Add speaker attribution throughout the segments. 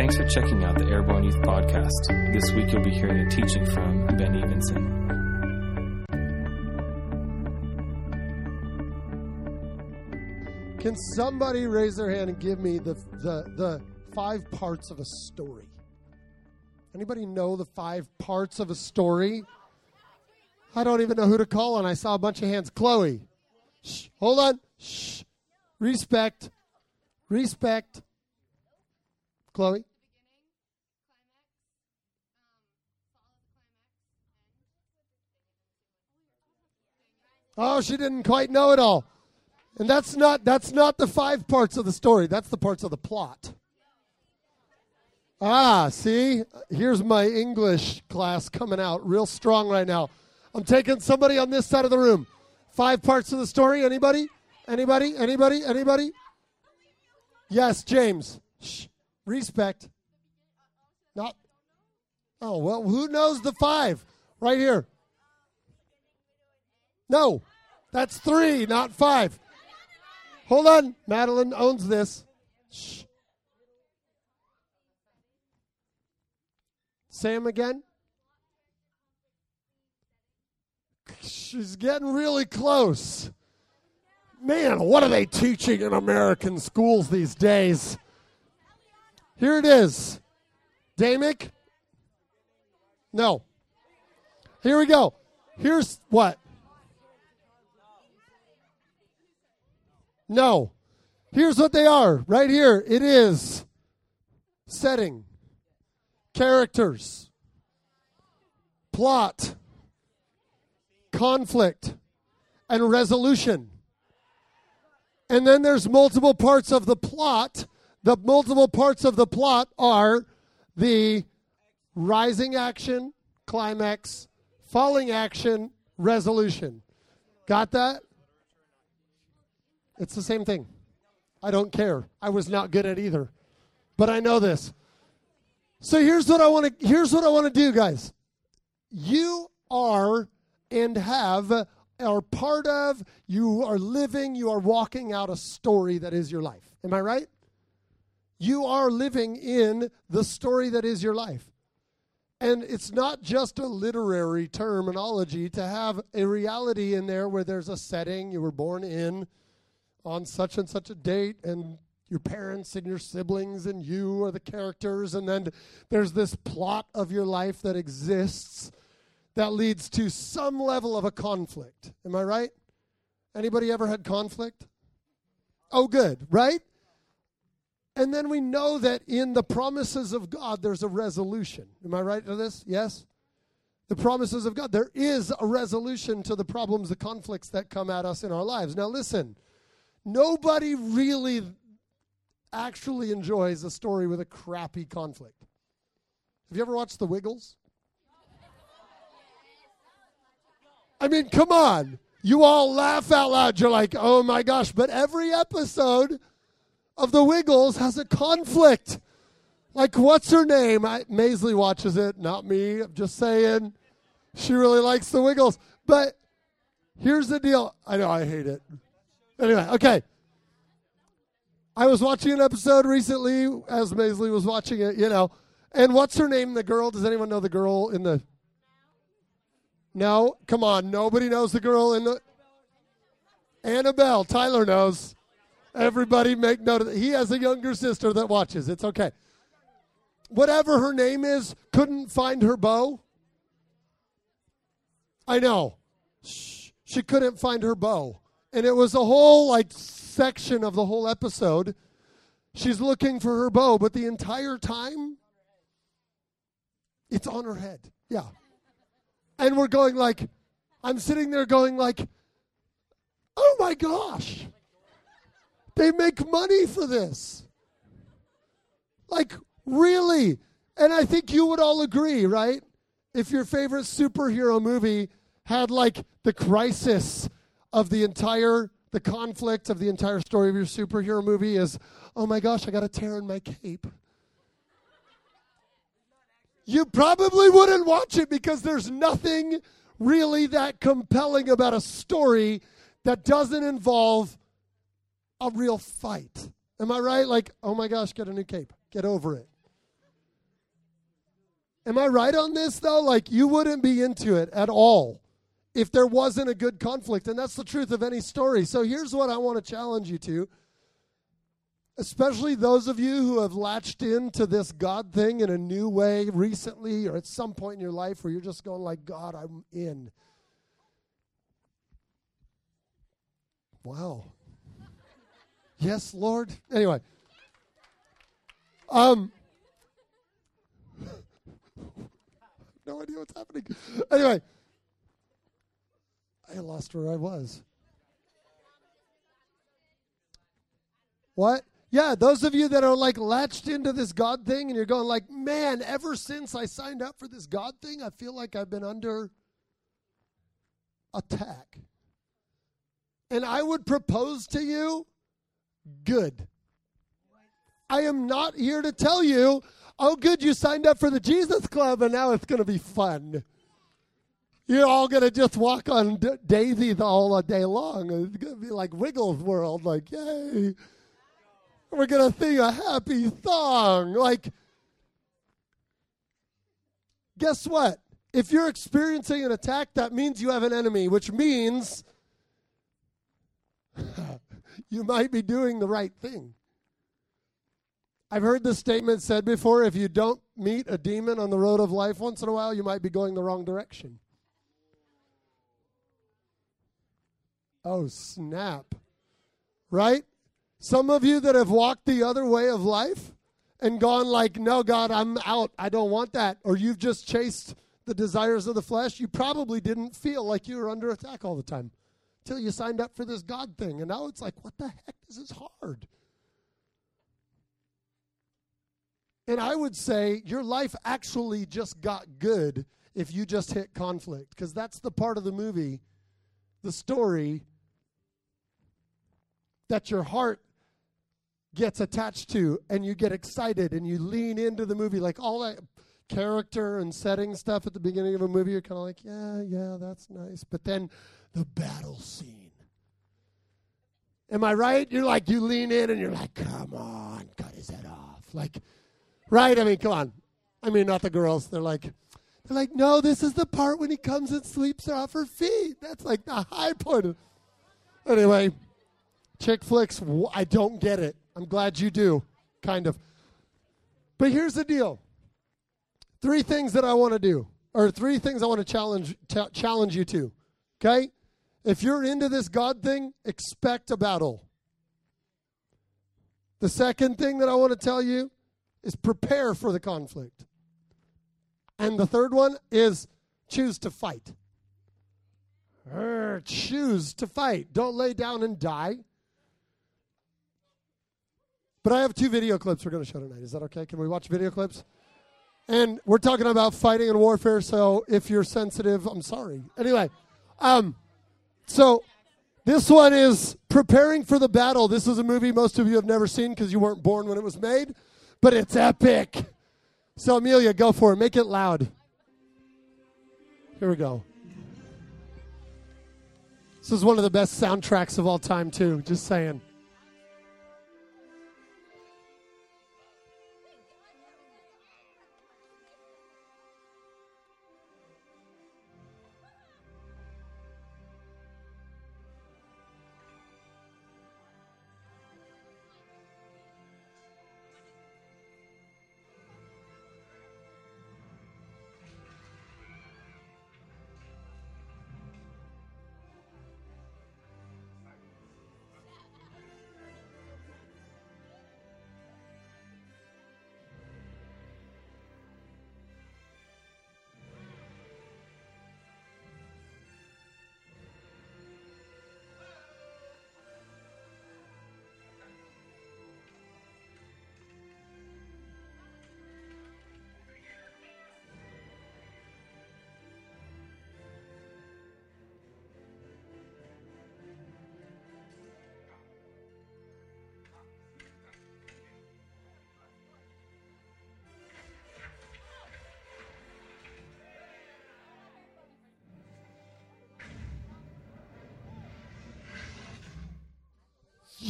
Speaker 1: Thanks for checking out the Airborne Youth Podcast. This week you'll be hearing a teaching from Ben Evenson.
Speaker 2: Can somebody raise their hand and give me the, the, the five parts of a story? Anybody know the five parts of a story? I don't even know who to call on. I saw a bunch of hands. Chloe. Shh. Hold on. Shh. Respect. Respect. Chloe. Oh, she didn't quite know it all. And that's not that's not the five parts of the story. That's the parts of the plot. Ah, see? Here's my English class coming out real strong right now. I'm taking somebody on this side of the room. Five parts of the story. Anybody? Anybody? Anybody? Anybody? Yes, James. Shh. Respect. Not. Oh, well, who knows the five? Right here. No. That's three, not five. Hold on. Madeline owns this. Shh. Them again. She's getting really close. Man, what are they teaching in American schools these days? Here it is. Damick? No. Here we go. Here's what? No. Here's what they are. Right here. It is setting, characters, plot, conflict, and resolution. And then there's multiple parts of the plot. The multiple parts of the plot are the rising action, climax, falling action, resolution. Got that? It's the same thing. I don't care. I was not good at either. But I know this. So here's what I want to here's what I want to do, guys. You are and have are part of, you are living, you are walking out a story that is your life. Am I right? You are living in the story that is your life. And it's not just a literary terminology to have a reality in there where there's a setting you were born in on such and such a date and your parents and your siblings and you are the characters and then there's this plot of your life that exists that leads to some level of a conflict. Am I right? Anybody ever had conflict? Oh, good, right? And then we know that in the promises of God, there's a resolution. Am I right to this? Yes? The promises of God. There is a resolution to the problems, the conflicts that come at us in our lives. Now, listen, nobody really actually enjoys a story with a crappy conflict. Have you ever watched The Wiggles? I mean, come on. You all laugh out loud. You're like, oh my gosh. But every episode of The Wiggles has a conflict. Like, what's her name? I, Maisley watches it, not me. I'm just saying. She really likes The Wiggles. But here's the deal. I know I hate it. Anyway, okay. I was watching an episode recently as Maisley was watching it, you know. And what's her name, the girl? Does anyone know the girl in the no, come on. Nobody knows the girl in the. Annabelle. Tyler knows. Everybody make note of that. He has a younger sister that watches. It's okay. Whatever her name is, couldn't find her bow. I know. She couldn't find her bow. And it was a whole, like, section of the whole episode. She's looking for her bow, but the entire time, it's on her head. Yeah and we're going like, I'm sitting there going like, oh my gosh, they make money for this. Like, really? And I think you would all agree, right? If your favorite superhero movie had like the crisis of the entire, the conflict of the entire story of your superhero movie is, oh my gosh, I got a tear in my cape you probably wouldn't watch it because there's nothing really that compelling about a story that doesn't involve a real fight. Am I right? Like, oh my gosh, get a new cape. Get over it. Am I right on this though? Like you wouldn't be into it at all if there wasn't a good conflict. And that's the truth of any story. So here's what I want to challenge you to. Especially those of you who have latched into this God thing in a new way recently or at some point in your life where you're just going like, God, I'm in. Wow. yes, Lord. Anyway. Um no idea what's happening. Anyway, I lost where I was. What? Yeah, those of you that are like latched into this God thing and you're going like, "Man, ever since I signed up for this God thing, I feel like I've been under attack." And I would propose to you, good. I am not here to tell you oh, good, you signed up for the Jesus Club and now it's going to be fun. You're all going to just walk on D- Daisy the day long. It's going to be like Wiggles World, like, yay. We're going to sing a happy song. Like, guess what? If you're experiencing an attack, that means you have an enemy, which means you might be doing the right thing. I've heard this statement said before if you don't meet a demon on the road of life once in a while, you might be going the wrong direction. Oh, snap. Right? Some of you that have walked the other way of life and gone like, no, God, I'm out. I don't want that. Or you've just chased the desires of the flesh, you probably didn't feel like you were under attack all the time until you signed up for this God thing. And now it's like, what the heck? This is hard. And I would say your life actually just got good if you just hit conflict, because that's the part of the movie, the story, that your heart gets attached to and you get excited and you lean into the movie like all that character and setting stuff at the beginning of a movie you're kind of like yeah yeah that's nice but then the battle scene am i right you're like you lean in and you're like come on cut his head off like Right? I mean, come on. I mean, not the girls. They're like, they're like, no, this is the part when he comes and sleeps off her feet. That's like the high point. Anyway, chick flicks, I don't get it. I'm glad you do, kind of. But here's the deal. Three things that I want to do, or three things I want to challenge t- challenge you to. Okay? If you're into this God thing, expect a battle. The second thing that I want to tell you is prepare for the conflict. And the third one is choose to fight. Er, choose to fight. Don't lay down and die. But I have two video clips we're going to show tonight. Is that okay? Can we watch video clips? And we're talking about fighting and warfare, so if you're sensitive, I'm sorry. Anyway, um, so this one is Preparing for the Battle. This is a movie most of you have never seen because you weren't born when it was made but it's epic. So, Amelia, go for it. Make it loud. Here we go. This is one of the best soundtracks of all time, too. Just saying.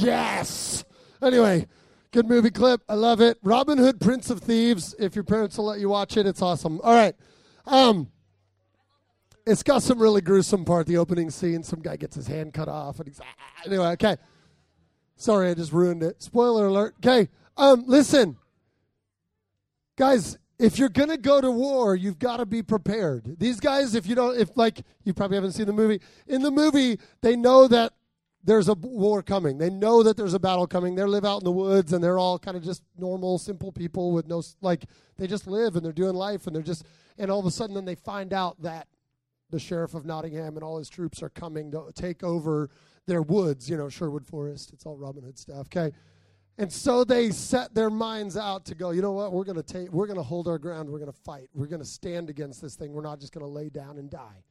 Speaker 2: Yes. Anyway, Good movie clip. I love it. Robin Hood, Prince of Thieves. If your parents will let you watch it, it's awesome. All right. Um, it's got some really gruesome part. The opening scene, some guy gets his hand cut off, and he's ah. anyway. Okay. Sorry, I just ruined it. Spoiler alert. Okay. Um, listen, guys. If you're gonna go to war, you've got to be prepared. These guys, if you don't, if like you probably haven't seen the movie. In the movie, they know that there's a war coming. They know that there's a battle coming. They live out in the woods and they're all kind of just normal, simple people with no, like, they just live and they're doing life and they're just, and all of a sudden then they find out that the sheriff of Nottingham and all his troops are coming to take over their woods, you know, Sherwood Forest. It's all Robin Hood stuff, okay? And so they set their minds out to go, you know what? We're going to take we're going to hold our ground. We're going to fight. We're going to stand against this thing. We're not just going to lay down and die.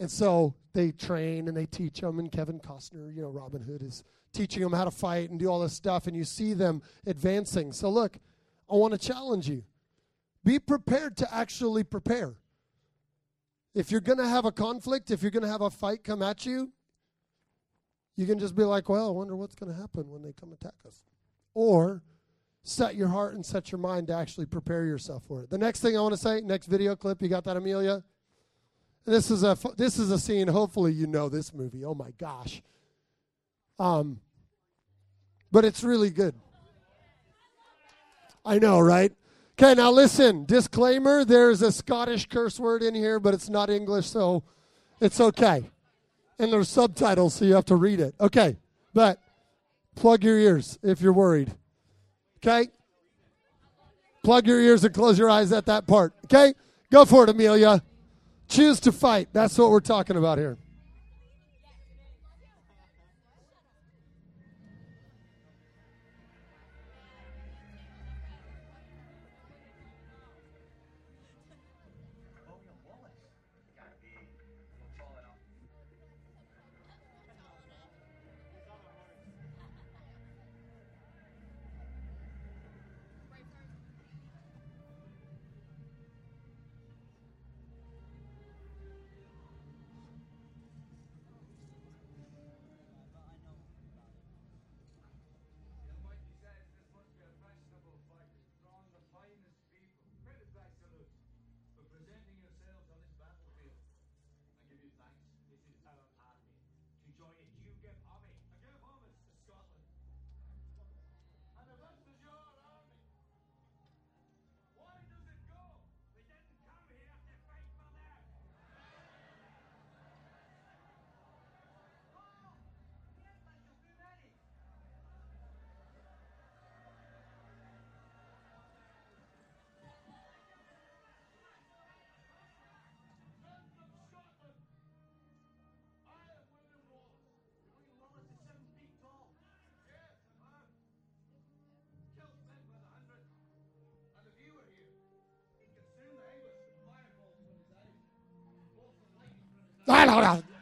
Speaker 2: And so they train and they teach them, and Kevin Costner, you know, Robin Hood is teaching them how to fight and do all this stuff, and you see them advancing. So, look, I want to challenge you be prepared to actually prepare. If you're going to have a conflict, if you're going to have a fight come at you, you can just be like, well, I wonder what's going to happen when they come attack us. Or set your heart and set your mind to actually prepare yourself for it. The next thing I want to say, next video clip, you got that, Amelia? This is a this is a scene. Hopefully, you know this movie. Oh my gosh. Um, but it's really good. I know, right? Okay, now listen. Disclaimer: There's a Scottish curse word in here, but it's not English, so it's okay. And there's subtitles, so you have to read it. Okay, but plug your ears if you're worried. Okay. Plug your ears and close your eyes at that part. Okay, go for it, Amelia. Choose to fight. That's what we're talking about here. I don't know.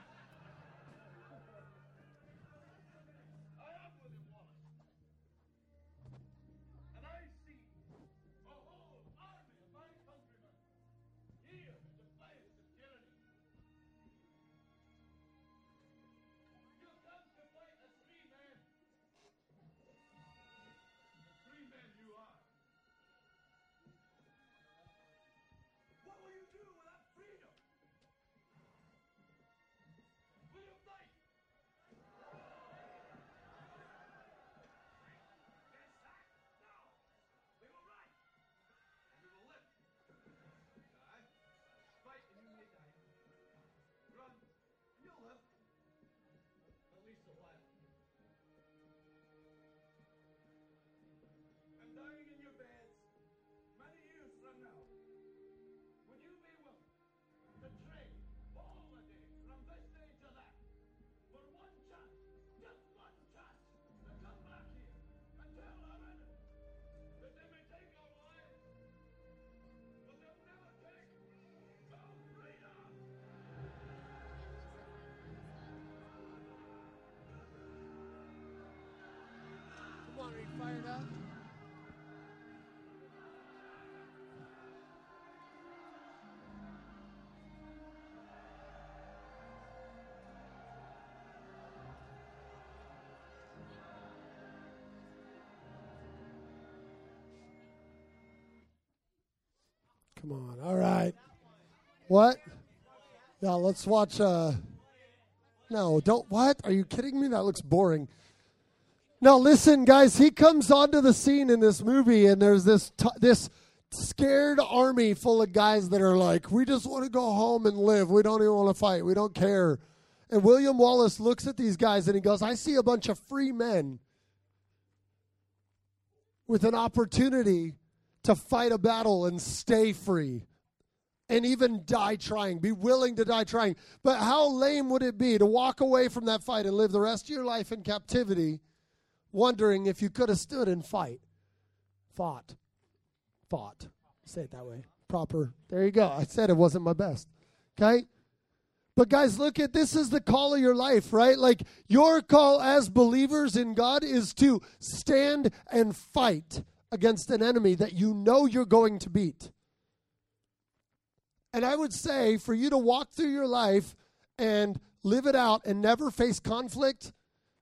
Speaker 2: Come on. All right. What? Yeah, let's watch. Uh, no, don't. What? Are you kidding me? That looks boring. Now listen, guys. He comes onto the scene in this movie, and there's this t- this scared army full of guys that are like, "We just want to go home and live. We don't even want to fight. We don't care." And William Wallace looks at these guys and he goes, "I see a bunch of free men with an opportunity to fight a battle and stay free." and even die trying, be willing to die trying. But how lame would it be to walk away from that fight and live the rest of your life in captivity, wondering if you could have stood and fight, fought, fought. Say it that way. Proper. There you go. I said it wasn't my best. Okay? But guys, look at this is the call of your life, right? Like your call as believers in God is to stand and fight against an enemy that you know you're going to beat. And I would say for you to walk through your life and live it out and never face conflict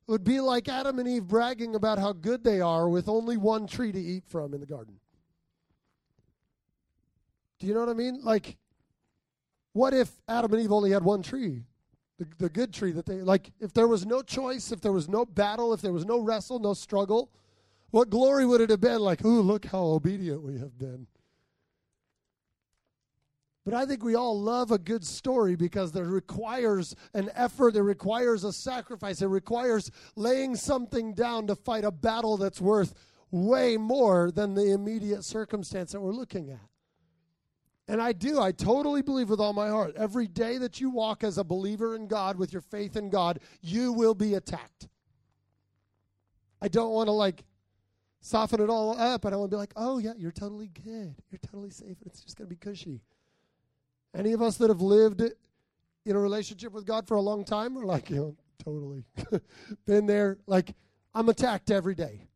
Speaker 2: would be like Adam and Eve bragging about how good they are with only one tree to eat from in the garden. Do you know what I mean? Like, what if Adam and Eve only had one tree? The, the good tree that they, like, if there was no choice, if there was no battle, if there was no wrestle, no struggle, what glory would it have been? Like, ooh, look how obedient we have been. But I think we all love a good story because it requires an effort, it requires a sacrifice, it requires laying something down to fight a battle that's worth way more than the immediate circumstance that we're looking at. And I do, I totally believe with all my heart. Every day that you walk as a believer in God with your faith in God, you will be attacked. I don't want to like soften it all up. and I want to be like, oh, yeah, you're totally good. You're totally safe. And It's just going to be cushy. Any of us that have lived in a relationship with God for a long time are like, you know, totally been there. Like, I'm attacked every day.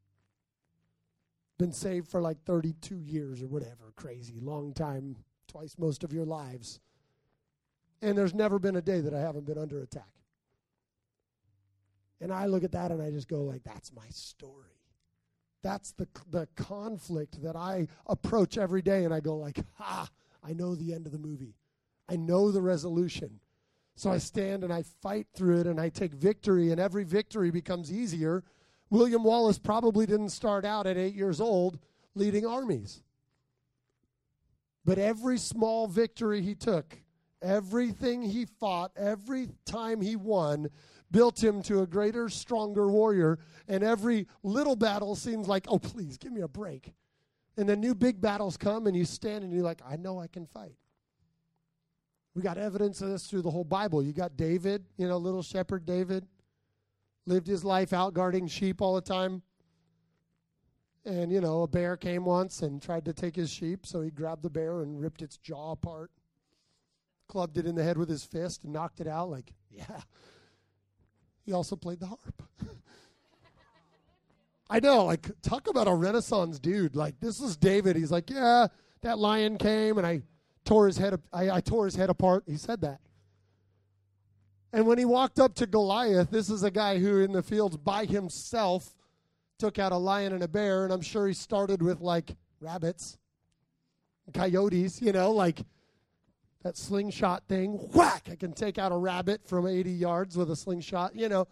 Speaker 2: Been saved for like 32 years or whatever, crazy, long time, twice most of your lives. And there's never been a day that I haven't been under attack. And I look at that and I just go like, that's my story. That's the the conflict that I approach every day, and I go like, ha, I know the end of the movie. I know the resolution. So I stand and I fight through it and I take victory, and every victory becomes easier. William Wallace probably didn't start out at eight years old leading armies. But every small victory he took, everything he fought, every time he won, built him to a greater, stronger warrior. And every little battle seems like, oh, please, give me a break. And then new big battles come, and you stand and you're like, I know I can fight. We got evidence of this through the whole Bible. You got David, you know, little shepherd David, lived his life out guarding sheep all the time. And, you know, a bear came once and tried to take his sheep, so he grabbed the bear and ripped its jaw apart, clubbed it in the head with his fist, and knocked it out. Like, yeah. He also played the harp. I know, like, talk about a Renaissance dude. Like, this is David. He's like, yeah, that lion came and I tore his head. I, I tore his head apart. He said that. And when he walked up to Goliath, this is a guy who in the fields by himself took out a lion and a bear, and I'm sure he started with like rabbits, coyotes, you know, like that slingshot thing. Whack! I can take out a rabbit from 80 yards with a slingshot, you know.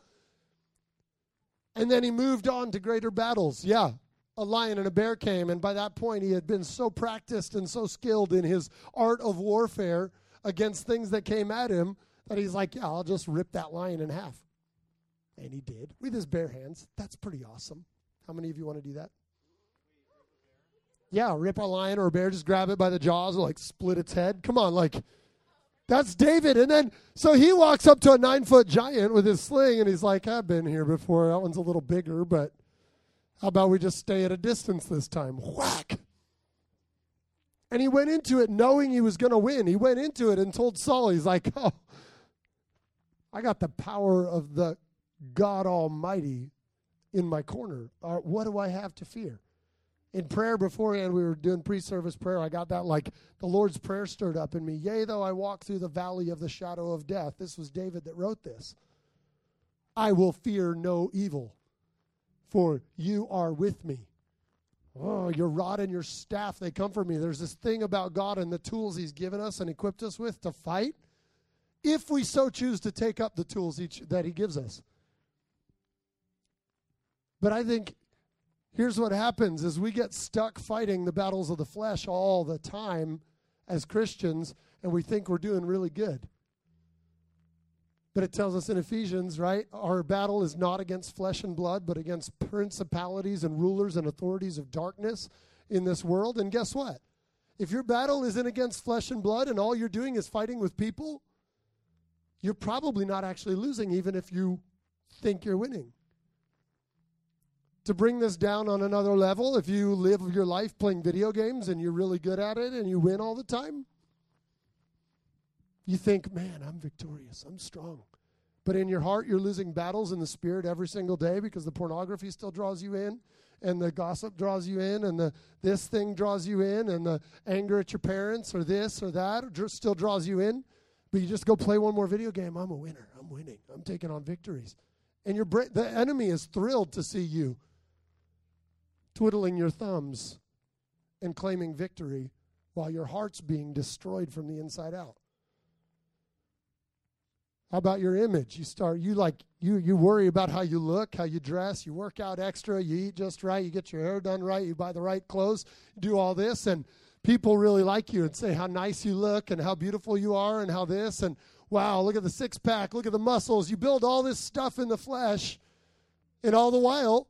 Speaker 2: And then he moved on to greater battles. Yeah, a lion and a bear came, and by that point, he had been so practiced and so skilled in his art of warfare against things that came at him that he's like, Yeah, I'll just rip that lion in half. And he did with his bare hands. That's pretty awesome. How many of you want to do that? Yeah, rip a lion or a bear, just grab it by the jaws or like split its head. Come on, like that's David. And then so he walks up to a nine foot giant with his sling and he's like, I've been here before. That one's a little bigger, but how about we just stay at a distance this time? Whack! And he went into it knowing he was going to win. He went into it and told Saul, he's like, oh, I got the power of the God Almighty in my corner. Uh, what do I have to fear? In prayer beforehand, we were doing pre service prayer. I got that like the Lord's Prayer stirred up in me. Yea, though I walk through the valley of the shadow of death. This was David that wrote this. I will fear no evil for you are with me. Oh, your rod and your staff, they comfort me. There's this thing about God and the tools He's given us and equipped us with to fight, if we so choose to take up the tools each, that He gives us. But I think here's what happens is we get stuck fighting the battles of the flesh all the time as Christians, and we think we're doing really good. But it tells us in Ephesians, right? Our battle is not against flesh and blood, but against principalities and rulers and authorities of darkness in this world. And guess what? If your battle isn't against flesh and blood and all you're doing is fighting with people, you're probably not actually losing, even if you think you're winning. To bring this down on another level, if you live your life playing video games and you're really good at it and you win all the time, you think, man, I'm victorious, I'm strong. But in your heart, you're losing battles in the spirit every single day because the pornography still draws you in, and the gossip draws you in, and the this thing draws you in, and the anger at your parents or this or that still draws you in. But you just go play one more video game. I'm a winner. I'm winning. I'm taking on victories. And your the enemy is thrilled to see you twiddling your thumbs and claiming victory while your heart's being destroyed from the inside out. How about your image? You start you like you you worry about how you look, how you dress, you work out extra, you eat just right, you get your hair done right, you buy the right clothes, do all this and people really like you and say how nice you look and how beautiful you are and how this and wow, look at the six pack, look at the muscles. You build all this stuff in the flesh. And all the while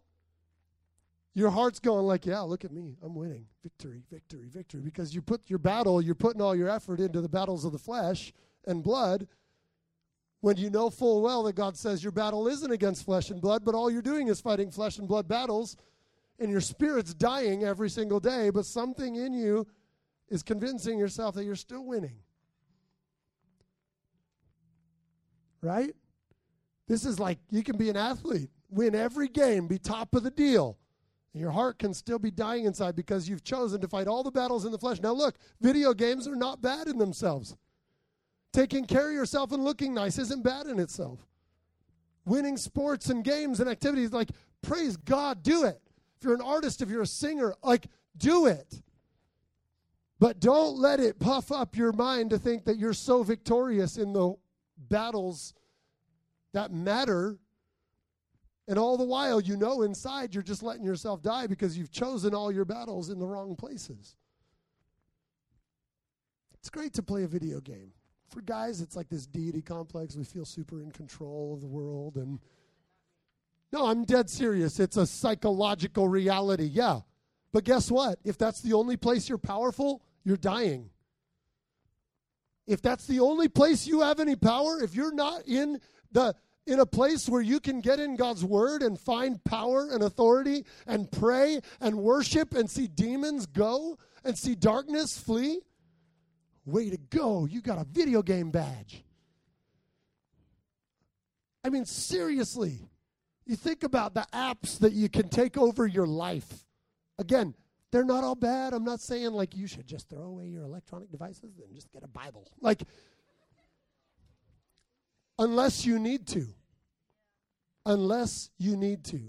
Speaker 2: your heart's going like, yeah, look at me. I'm winning. Victory, victory, victory because you put your battle, you're putting all your effort into the battles of the flesh and blood when you know full well that God says your battle isn't against flesh and blood, but all you're doing is fighting flesh and blood battles, and your spirit's dying every single day, but something in you is convincing yourself that you're still winning. Right? This is like you can be an athlete, win every game, be top of the deal. Your heart can still be dying inside because you've chosen to fight all the battles in the flesh. Now, look, video games are not bad in themselves. Taking care of yourself and looking nice isn't bad in itself. Winning sports and games and activities, like, praise God, do it. If you're an artist, if you're a singer, like, do it. But don't let it puff up your mind to think that you're so victorious in the battles that matter. And all the while, you know inside you're just letting yourself die because you've chosen all your battles in the wrong places. It's great to play a video game for guys, it's like this deity complex. We feel super in control of the world. And no, I'm dead serious. It's a psychological reality. Yeah. But guess what? If that's the only place you're powerful, you're dying. If that's the only place you have any power, if you're not in the in a place where you can get in God's word and find power and authority and pray and worship and see demons go and see darkness flee, Way to go. You got a video game badge. I mean, seriously, you think about the apps that you can take over your life. Again, they're not all bad. I'm not saying like you should just throw away your electronic devices and just get a Bible. Like, unless you need to. Unless you need to.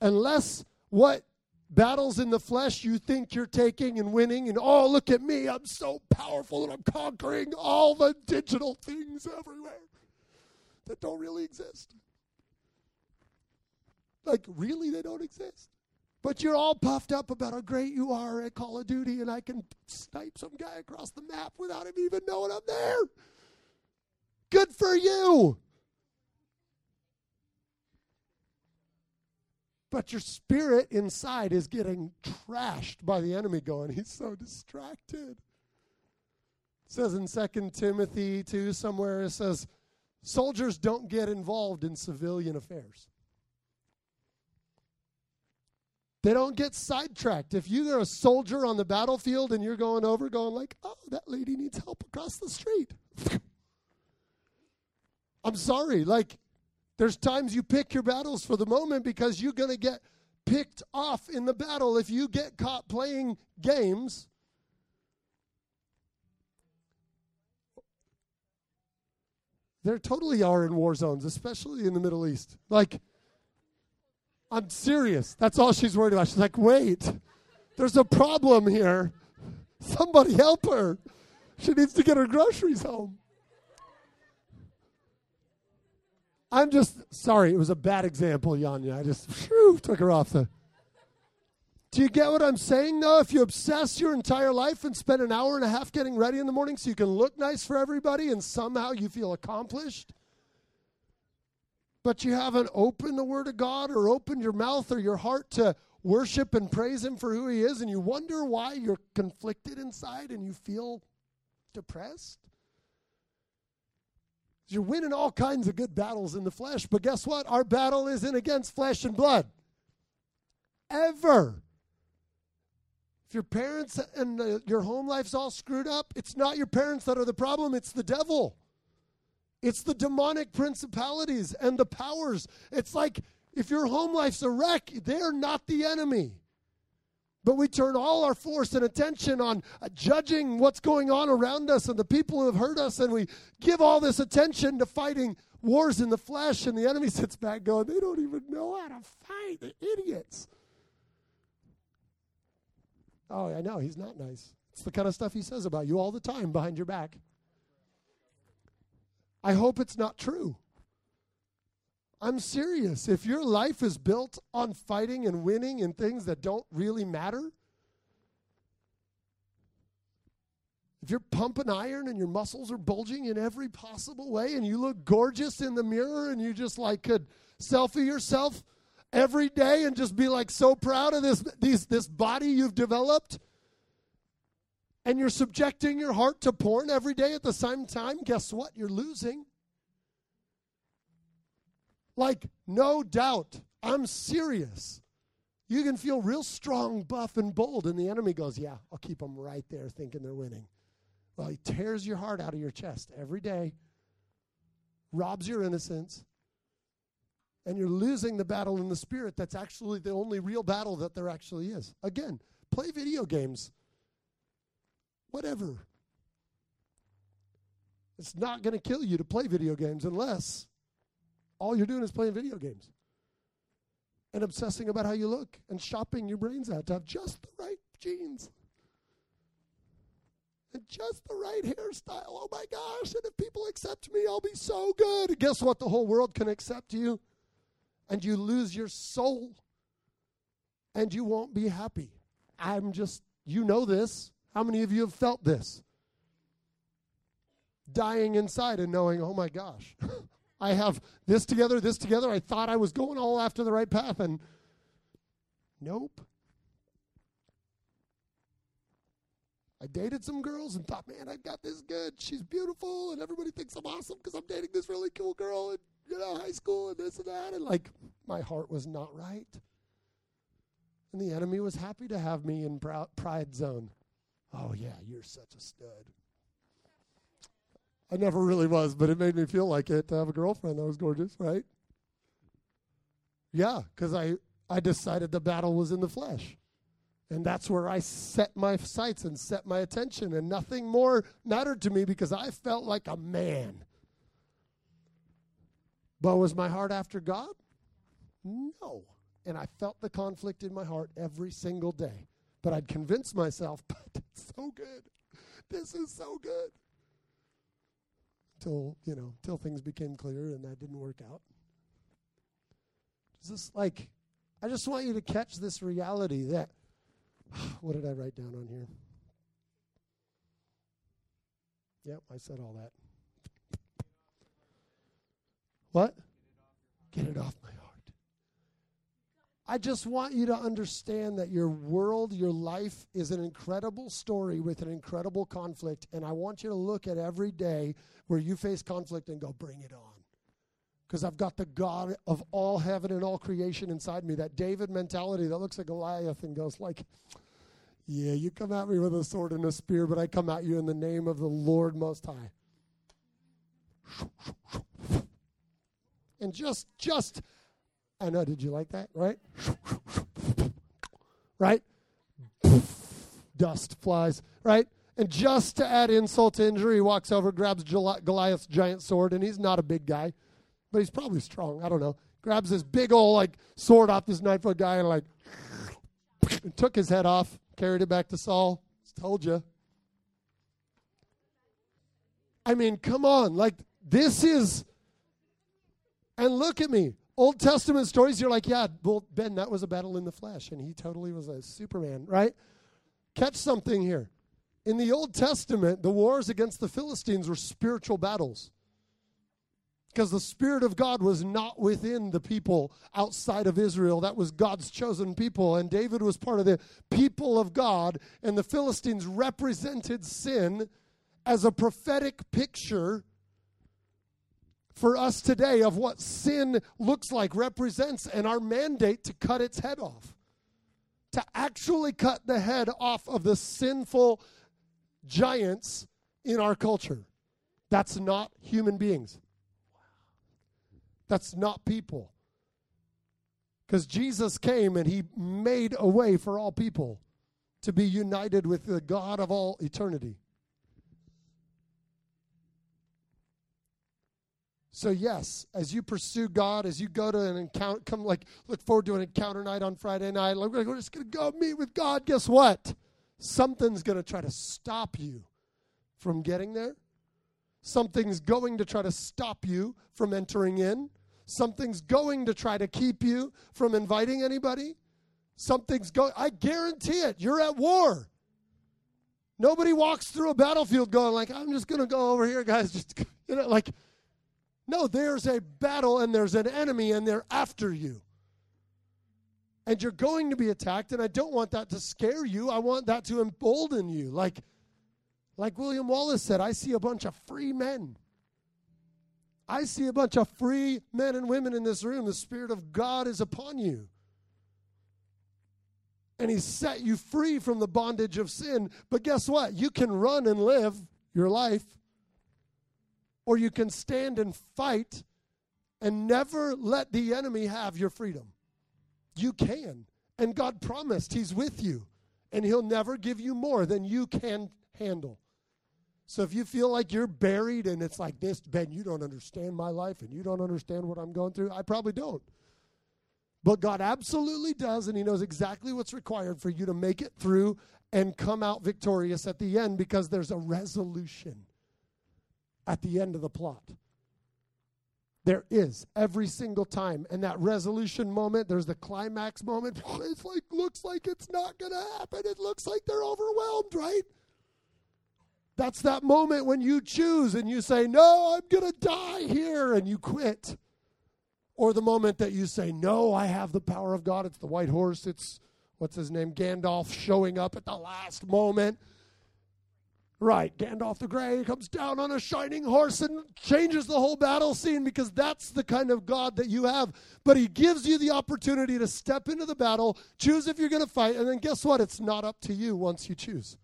Speaker 2: Unless what battles in the flesh you think you're taking and winning, and oh, look at me, I'm so powerful and I'm conquering all the digital things everywhere that don't really exist. Like, really, they don't exist. But you're all puffed up about how great you are at Call of Duty, and I can snipe some guy across the map without him even knowing I'm there. Good for you. But your spirit inside is getting trashed by the enemy going, he's so distracted. It says in 2 Timothy 2 somewhere, it says, soldiers don't get involved in civilian affairs. They don't get sidetracked. If you're a soldier on the battlefield and you're going over, going like, oh, that lady needs help across the street. I'm sorry. Like, there's times you pick your battles for the moment because you're going to get picked off in the battle if you get caught playing games. There totally are in war zones, especially in the Middle East. Like, I'm serious. That's all she's worried about. She's like, wait, There's a problem here. Somebody help her. She needs to get her groceries home. I'm just sorry. It was a bad example, Yanya. I just whew, took her off the. Do you get what I'm saying, though? If you obsess your entire life and spend an hour and a half getting ready in the morning so you can look nice for everybody and somehow you feel accomplished, but you haven't opened the Word of God or opened your mouth or your heart to worship and praise Him for who He is, and you wonder why you're conflicted inside and you feel depressed? You're winning all kinds of good battles in the flesh, but guess what? Our battle isn't against flesh and blood. Ever. If your parents and your home life's all screwed up, it's not your parents that are the problem, it's the devil. It's the demonic principalities and the powers. It's like if your home life's a wreck, they're not the enemy. But we turn all our force and attention on uh, judging what's going on around us and the people who have hurt us, and we give all this attention to fighting wars in the flesh, and the enemy sits back going, They don't even know how to fight. They're idiots. Oh, I know. He's not nice. It's the kind of stuff he says about you all the time behind your back. I hope it's not true. I'm serious. If your life is built on fighting and winning and things that don't really matter, if you're pumping iron and your muscles are bulging in every possible way and you look gorgeous in the mirror and you just like could selfie yourself every day and just be like so proud of this these, this body you've developed and you're subjecting your heart to porn every day at the same time, guess what? You're losing. Like, no doubt, I'm serious. You can feel real strong, buff, and bold, and the enemy goes, Yeah, I'll keep them right there thinking they're winning. Well, he tears your heart out of your chest every day, robs your innocence, and you're losing the battle in the spirit that's actually the only real battle that there actually is. Again, play video games whatever. It's not going to kill you to play video games unless all you're doing is playing video games and obsessing about how you look and shopping your brains out to have just the right jeans and just the right hairstyle. Oh my gosh, and if people accept me, I'll be so good. Guess what? The whole world can accept you, and you lose your soul, and you won't be happy. I'm just, you know this. How many of you have felt this? Dying inside and knowing, oh my gosh, I have this together, this together. I thought I was going all after the right path, and nope. I dated some girls and thought, man, I've got this good. She's beautiful, and everybody thinks I'm awesome because I'm dating this really cool girl in you know high school and this and that. And like, my heart was not right, and the enemy was happy to have me in pride zone. Oh, yeah, you're such a stud. I never really was, but it made me feel like it to have a girlfriend that was gorgeous, right? Yeah, because I, I decided the battle was in the flesh. And that's where I set my sights and set my attention, and nothing more mattered to me because I felt like a man. But was my heart after God? No. And I felt the conflict in my heart every single day. But I'd convince myself, but it's so good. This is so good. Till, you know, till things became clear and that didn't work out. Just like, I just want you to catch this reality that, what did I write down on here? Yep, I said all that. What? Get it off my heart. I just want you to understand that your world, your life is an incredible story with an incredible conflict. And I want you to look at every day where you face conflict and go, bring it on. Because I've got the God of all heaven and all creation inside me. That David mentality that looks at Goliath and goes like, yeah, you come at me with a sword and a spear, but I come at you in the name of the Lord Most High. And just, just I know. Did you like that? Right? right? Dust flies. Right? And just to add insult to injury, he walks over, grabs Goliath's giant sword, and he's not a big guy, but he's probably strong. I don't know. Grabs this big old like sword off this nine foot guy and like and took his head off. carried it back to Saul. Told you. I mean, come on. Like, this is. And look at me. Old Testament stories, you're like, yeah, well, Ben, that was a battle in the flesh, and he totally was a Superman, right? Catch something here. In the Old Testament, the wars against the Philistines were spiritual battles because the Spirit of God was not within the people outside of Israel. That was God's chosen people, and David was part of the people of God, and the Philistines represented sin as a prophetic picture for us today of what sin looks like, represents, and our mandate to cut its head off. To actually cut the head off of the sinful giants in our culture. That's not human beings. That's not people. Because Jesus came and he made a way for all people to be united with the God of all eternity. So yes, as you pursue God, as you go to an encounter, come like look forward to an encounter night on Friday night. Like, we're just gonna go meet with God. Guess what? Something's gonna try to stop you from getting there. Something's going to try to stop you from entering in. Something's going to try to keep you from inviting anybody. Something's going. I guarantee it. You're at war. Nobody walks through a battlefield going like, "I'm just gonna go over here, guys." Just you know, like no, there's a battle and there's an enemy and they're after you. And you're going to be attacked, and I don't want that to scare you. I want that to embolden you. Like, like William Wallace said, I see a bunch of free men. I see a bunch of free men and women in this room. The Spirit of God is upon you. And He set you free from the bondage of sin. But guess what? You can run and live your life or you can stand and fight and never let the enemy have your freedom. You can. And God promised He's with you, and He'll never give you more than you can handle. So if you feel like you're buried and it's like this, Ben, you don't understand my life and you don't understand what I'm going through, I probably don't. But God absolutely does, and He knows exactly what's required for you to make it through and come out victorious at the end because there's a resolution at the end of the plot. There is every single time. And that resolution moment, there's the climax moment. It's like, looks like it's not going to happen. It looks like they're overwhelmed, right? That's that moment when you choose and you say, No, I'm going to die here, and you quit. Or the moment that you say, No, I have the power of God. It's the white horse. It's, what's his name? Gandalf showing up at the last moment Right, Gandalf the Grey comes down on a shining horse and changes the whole battle scene because that's the kind of God that you have. But he gives you the opportunity to step into the battle, choose if you're going to fight, and then guess what? It's not up to you once you choose.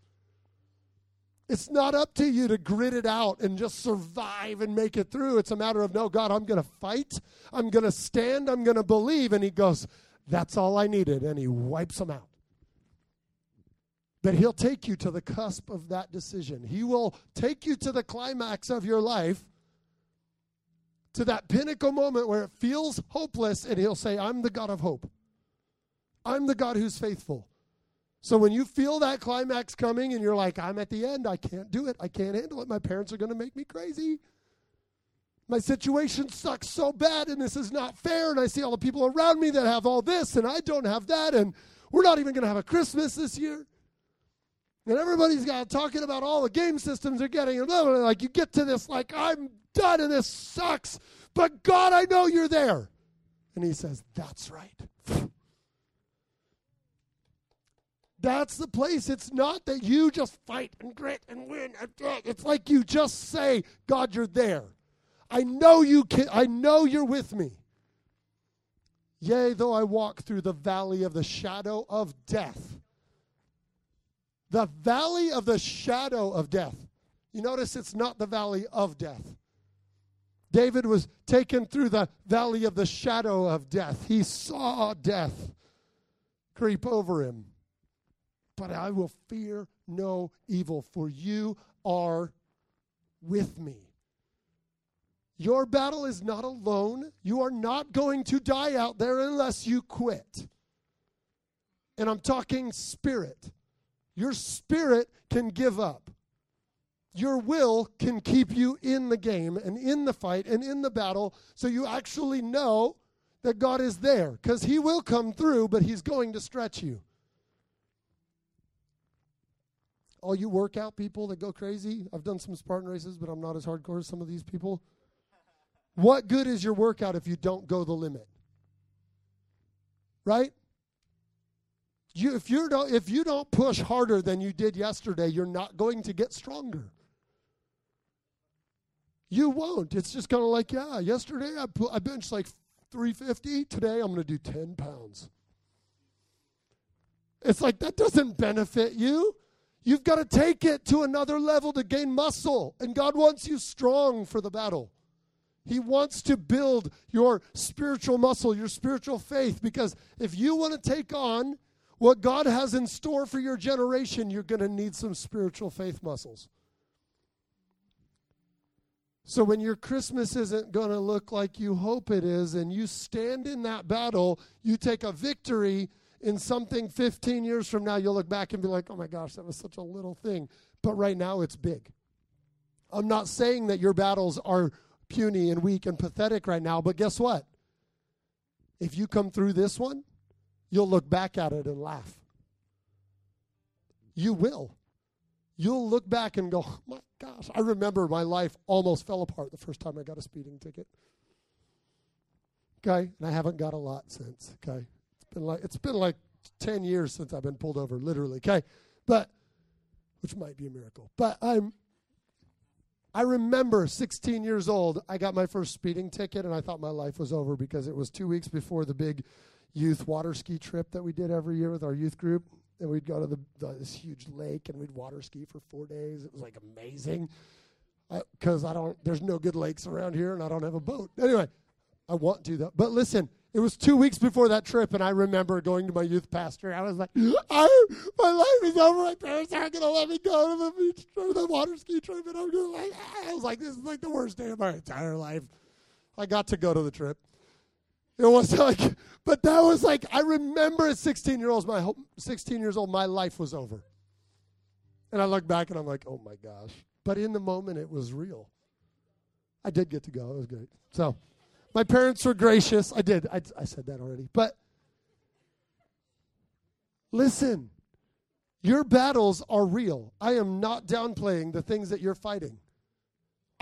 Speaker 2: It's not up to you to grit it out and just survive and make it through. It's a matter of, no, God, I'm going to fight. I'm going to stand. I'm going to believe. And he goes, that's all I needed. And he wipes them out. But He'll take you to the cusp of that decision. He will take you to the climax of your life, to that pinnacle moment where it feels hopeless, and He'll say, I'm the God of hope. I'm the God who's faithful. So when you feel that climax coming and you're like, I'm at the end, I can't do it, I can't handle it, my parents are going to make me crazy. My situation sucks so bad, and this is not fair. And I see all the people around me that have all this, and I don't have that, and we're not even going to have a Christmas this year. And everybody's got talking about all the game systems they're getting, and blah, blah, blah. like you get to this, like I'm done, and this sucks. But God, I know you're there. And He says, "That's right." That's the place. It's not that you just fight and grit and win. It's like you just say, God, you're there. I know you can I know you're with me. Yea, though I walk through the valley of the shadow of death, the valley of the shadow of death. You notice it's not the valley of death. David was taken through the valley of the shadow of death. He saw death creep over him. But I will fear no evil, for you are with me. Your battle is not alone. You are not going to die out there unless you quit. And I'm talking spirit. Your spirit can give up. Your will can keep you in the game and in the fight and in the battle so you actually know that God is there because He will come through, but He's going to stretch you. All you workout people that go crazy, I've done some Spartan races, but I'm not as hardcore as some of these people. What good is your workout if you don't go the limit? Right? You, if you don't if you don't push harder than you did yesterday, you're not going to get stronger. You won't. It's just kind of like, yeah, yesterday I, I benched like 350. Today I'm going to do 10 pounds. It's like that doesn't benefit you. You've got to take it to another level to gain muscle. And God wants you strong for the battle. He wants to build your spiritual muscle, your spiritual faith, because if you want to take on what God has in store for your generation, you're going to need some spiritual faith muscles. So when your Christmas isn't going to look like you hope it is, and you stand in that battle, you take a victory in something 15 years from now, you'll look back and be like, oh my gosh, that was such a little thing. But right now, it's big. I'm not saying that your battles are puny and weak and pathetic right now, but guess what? If you come through this one, you'll look back at it and laugh. You will. You'll look back and go, oh my gosh, I remember my life almost fell apart the first time I got a speeding ticket. Okay, and I haven't got a lot since. Okay, it's been like it's been like ten years since I've been pulled over, literally. Okay, but which might be a miracle. But I'm. I remember 16 years old, I got my first speeding ticket, and I thought my life was over because it was two weeks before the big youth water ski trip that we did every year with our youth group and we'd go to the, the, this huge lake and we'd water ski for four days. It was like amazing because I, I don't. There's no good lakes around here, and I don't have a boat. Anyway, I want to though. But listen, it was two weeks before that trip, and I remember going to my youth pastor. I was like, I, my life is over. My parents aren't going to let me go to the beach or the water ski trip, and I'm going like. I was like, this is like the worst day of my entire life. I got to go to the trip. It was like, but that was like, I remember at 16 years old, my 16 years old, my life was over. And I look back and I'm like, oh my gosh. But in the moment, it was real. I did get to go. It was great. So, my parents were gracious. I did. I, I said that already. But listen, your battles are real. I am not downplaying the things that you're fighting.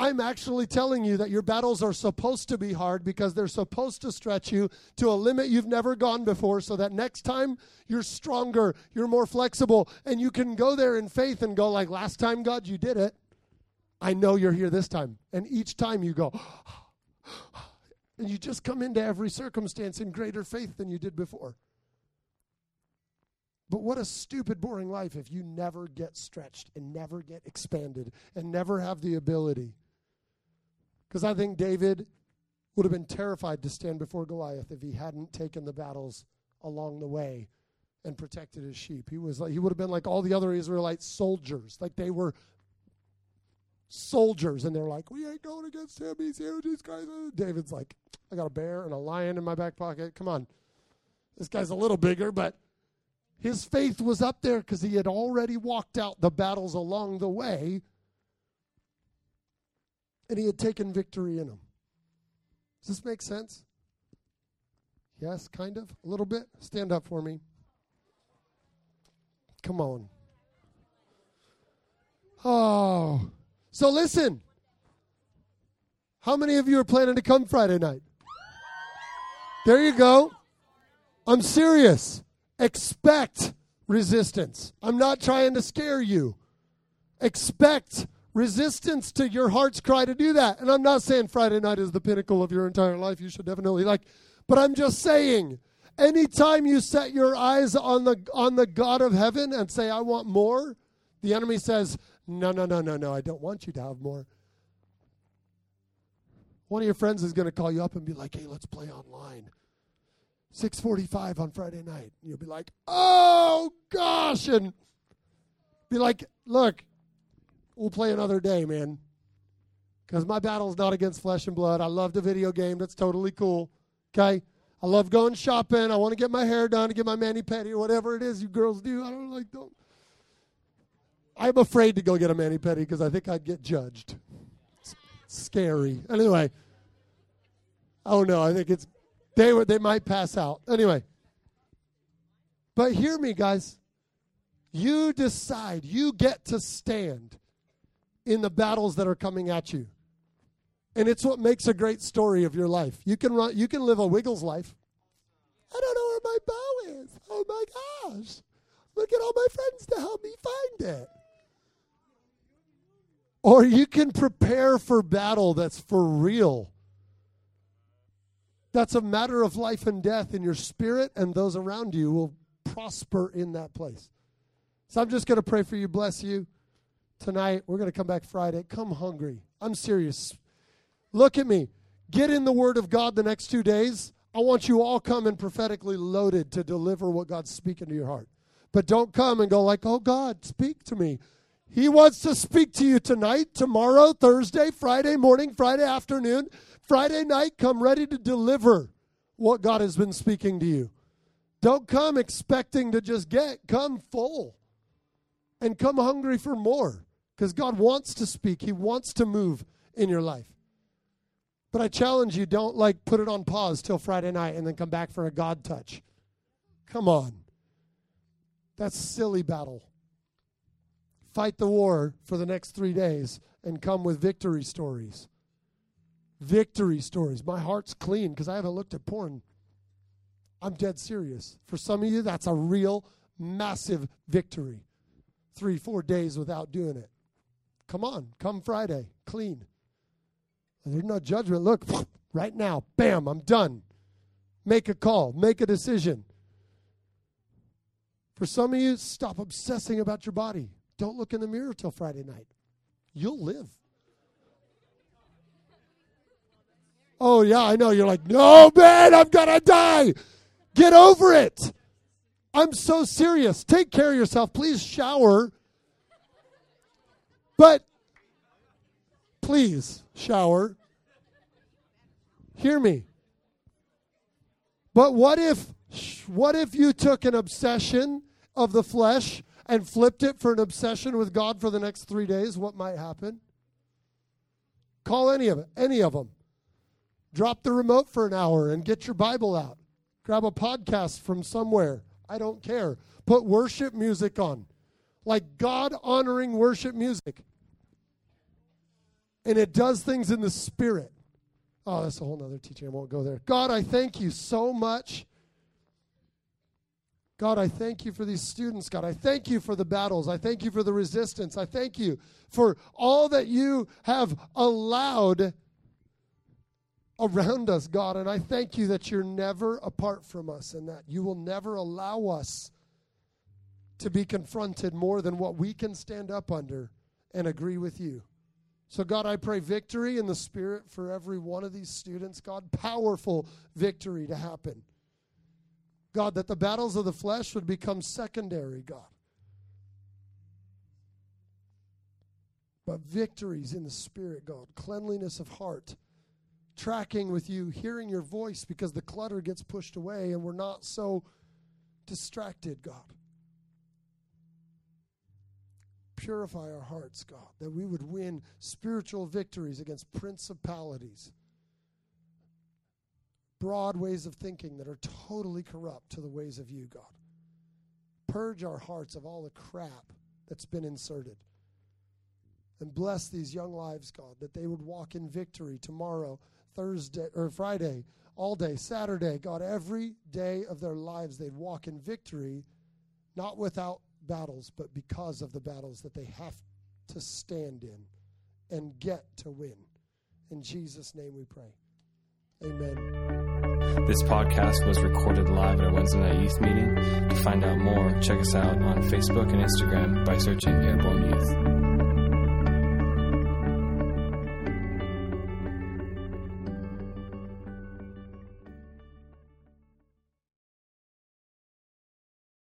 Speaker 2: I'm actually telling you that your battles are supposed to be hard because they're supposed to stretch you to a limit you've never gone before so that next time you're stronger, you're more flexible, and you can go there in faith and go like last time God you did it. I know you're here this time. And each time you go and you just come into every circumstance in greater faith than you did before. But what a stupid, boring life if you never get stretched and never get expanded and never have the ability because I think David would have been terrified to stand before Goliath if he hadn't taken the battles along the way and protected his sheep. He was like he would have been like all the other Israelite soldiers. Like they were soldiers and they're like, We ain't going against him, he's huge, these guys David's like, I got a bear and a lion in my back pocket. Come on. This guy's a little bigger, but his faith was up there because he had already walked out the battles along the way and he had taken victory in him. Does this make sense? Yes, kind of, a little bit. Stand up for me. Come on. Oh, so listen. How many of you are planning to come Friday night? There you go. I'm serious. Expect resistance. I'm not trying to scare you. Expect resistance to your heart's cry to do that. And I'm not saying Friday night is the pinnacle of your entire life. You should definitely like, but I'm just saying, anytime you set your eyes on the on the God of heaven and say, I want more, the enemy says, No, no, no, no, no, I don't want you to have more. One of your friends is going to call you up and be like, Hey, let's play online. 6:45 on Friday night. You'll be like, "Oh gosh." And be like, "Look, we'll play another day, man. Because my battle's not against flesh and blood. I love the video game. That's totally cool. Okay? I love going shopping. I want to get my hair done, to get my mani pedi, or whatever it is you girls do. I don't like don't. I'm afraid to go get a mani pedi because I think I'd get judged. It's scary. Anyway. Oh no, I think it's they were they might pass out. Anyway. But hear me, guys. You decide. You get to stand in the battles that are coming at you. And it's what makes a great story of your life. You can run you can live a Wiggles life. I don't know where my bow is. Oh my gosh. Look at all my friends to help me find it. Or you can prepare for battle that's for real. That's a matter of life and death, and your spirit and those around you will prosper in that place. So I'm just going to pray for you, bless you tonight. We're going to come back Friday. Come hungry. I'm serious. Look at me. Get in the Word of God the next two days. I want you all coming prophetically loaded to deliver what God's speaking to your heart. But don't come and go like, oh, God, speak to me. He wants to speak to you tonight, tomorrow, Thursday, Friday morning, Friday afternoon, Friday night. Come ready to deliver what God has been speaking to you. Don't come expecting to just get, come full and come hungry for more because God wants to speak, He wants to move in your life. But I challenge you don't like put it on pause till Friday night and then come back for a God touch. Come on. That's silly battle. Fight the war for the next three days and come with victory stories. Victory stories. My heart's clean because I haven't looked at porn. I'm dead serious. For some of you, that's a real massive victory. Three, four days without doing it. Come on, come Friday, clean. There's no judgment. Look, right now, bam, I'm done. Make a call, make a decision. For some of you, stop obsessing about your body. Don't look in the mirror till Friday night. You'll live. Oh, yeah, I know. You're like, no, man, I'm going to die. Get over it. I'm so serious. Take care of yourself. Please shower. But please shower. Hear me. But what if what if you took an obsession of the flesh and flipped it for an obsession with God for the next 3 days? What might happen? Call any of it, any of them. Drop the remote for an hour and get your Bible out. Grab a podcast from somewhere. I don't care. Put worship music on. Like God honoring worship music. And it does things in the spirit. Oh, that's a whole other teaching. I won't go there. God, I thank you so much. God, I thank you for these students. God, I thank you for the battles. I thank you for the resistance. I thank you for all that you have allowed around us, God. And I thank you that you're never apart from us and that you will never allow us to be confronted more than what we can stand up under and agree with you. So, God, I pray victory in the Spirit for every one of these students. God, powerful victory to happen. God, that the battles of the flesh would become secondary, God. But victories in the Spirit, God, cleanliness of heart tracking with you, hearing your voice because the clutter gets pushed away and we're not so distracted, God. Purify our hearts, God, that we would win spiritual victories against principalities, broad ways of thinking that are totally corrupt to the ways of you, God. Purge our hearts of all the crap that's been inserted. And bless these young lives, God, that they would walk in victory tomorrow Thursday or Friday, all day, Saturday, God, every day of their lives they'd walk in victory, not without battles, but because of the battles that they have to stand in and get to win. In Jesus' name we pray. Amen.
Speaker 1: This podcast was recorded live at a Wednesday night youth meeting. To find out more, check us out on Facebook and Instagram by searching Airborne Youth.